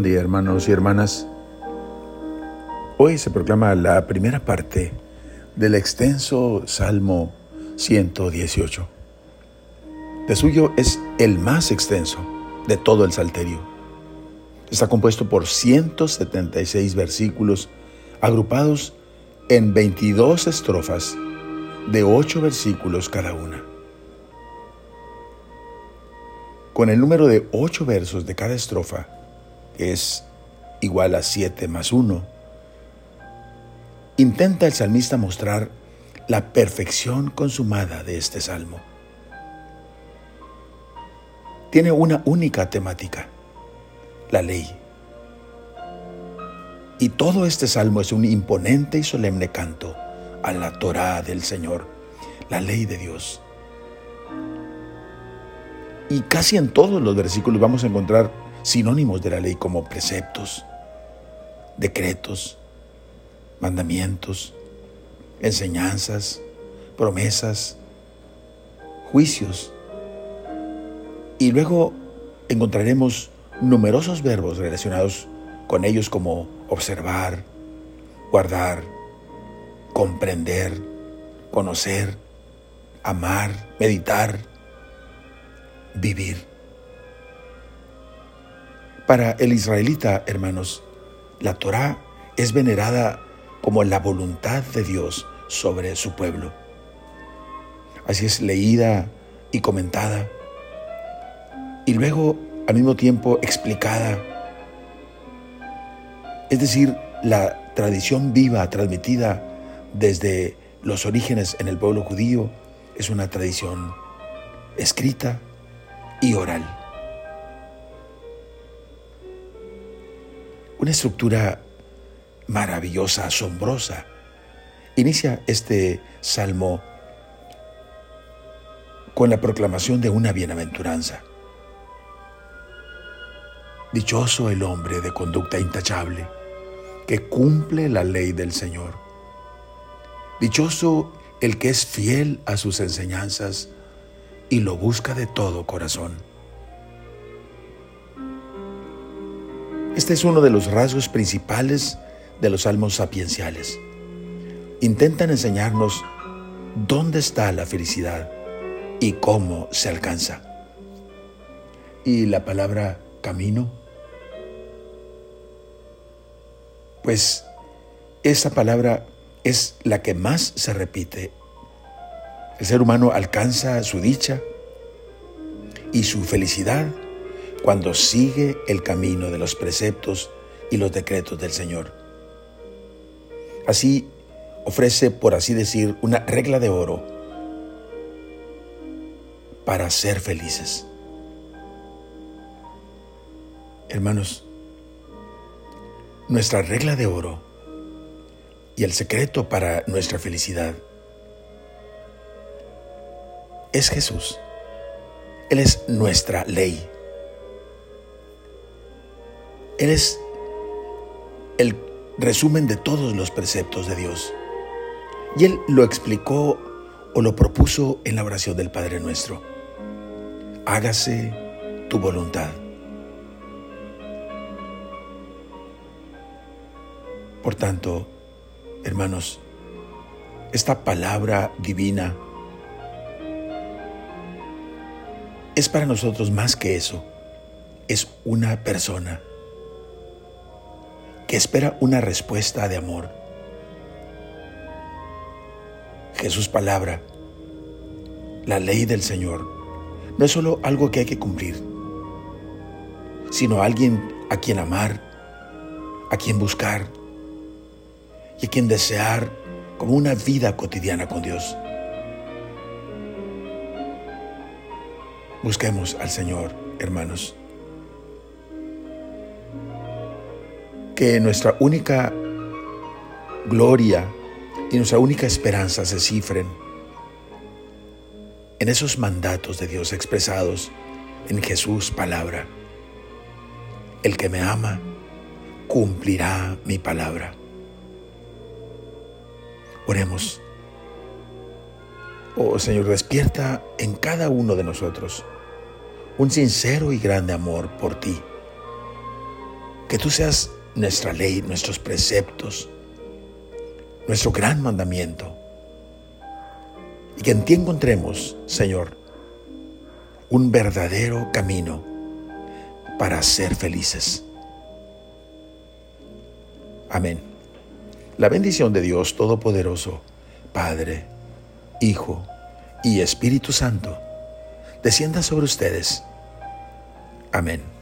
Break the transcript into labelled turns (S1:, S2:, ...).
S1: Buen día hermanos y hermanas. Hoy se proclama la primera parte del extenso Salmo 118. De suyo es el más extenso de todo el Salterio. Está compuesto por 176 versículos agrupados en 22 estrofas de 8 versículos cada una. Con el número de 8 versos de cada estrofa, que es igual a 7 más 1, intenta el salmista mostrar la perfección consumada de este salmo. Tiene una única temática, la ley. Y todo este salmo es un imponente y solemne canto a la Torá del Señor, la ley de Dios. Y casi en todos los versículos vamos a encontrar sinónimos de la ley como preceptos, decretos, mandamientos, enseñanzas, promesas, juicios. Y luego encontraremos numerosos verbos relacionados con ellos como observar, guardar, comprender, conocer, amar, meditar, vivir. Para el israelita, hermanos, la Torá es venerada como la voluntad de Dios sobre su pueblo. Así es leída y comentada y luego al mismo tiempo explicada es decir, la tradición viva transmitida desde los orígenes en el pueblo judío es una tradición escrita y oral. Una estructura maravillosa, asombrosa. Inicia este salmo con la proclamación de una bienaventuranza. Dichoso el hombre de conducta intachable que cumple la ley del Señor. Dichoso el que es fiel a sus enseñanzas y lo busca de todo corazón. Este es uno de los rasgos principales de los salmos sapienciales. Intentan enseñarnos dónde está la felicidad y cómo se alcanza. Y la palabra camino pues esa palabra es la que más se repite. El ser humano alcanza su dicha y su felicidad cuando sigue el camino de los preceptos y los decretos del Señor. Así ofrece, por así decir, una regla de oro para ser felices. Hermanos, nuestra regla de oro y el secreto para nuestra felicidad es Jesús. Él es nuestra ley. Él es el resumen de todos los preceptos de Dios. Y Él lo explicó o lo propuso en la oración del Padre nuestro. Hágase tu voluntad. Por tanto, hermanos, esta palabra divina es para nosotros más que eso. Es una persona que espera una respuesta de amor. Jesús palabra, la ley del Señor, no es solo algo que hay que cumplir, sino alguien a quien amar, a quien buscar, y a quien desear como una vida cotidiana con Dios. Busquemos al Señor, hermanos. Que nuestra única gloria y nuestra única esperanza se cifren en esos mandatos de Dios expresados en Jesús palabra. El que me ama cumplirá mi palabra. Oremos. Oh Señor, despierta en cada uno de nosotros un sincero y grande amor por ti. Que tú seas nuestra ley, nuestros preceptos, nuestro gran mandamiento. Y que en ti encontremos, Señor, un verdadero camino para ser felices. Amén. La bendición de Dios Todopoderoso, Padre, Hijo y Espíritu Santo, descienda sobre ustedes. Amén.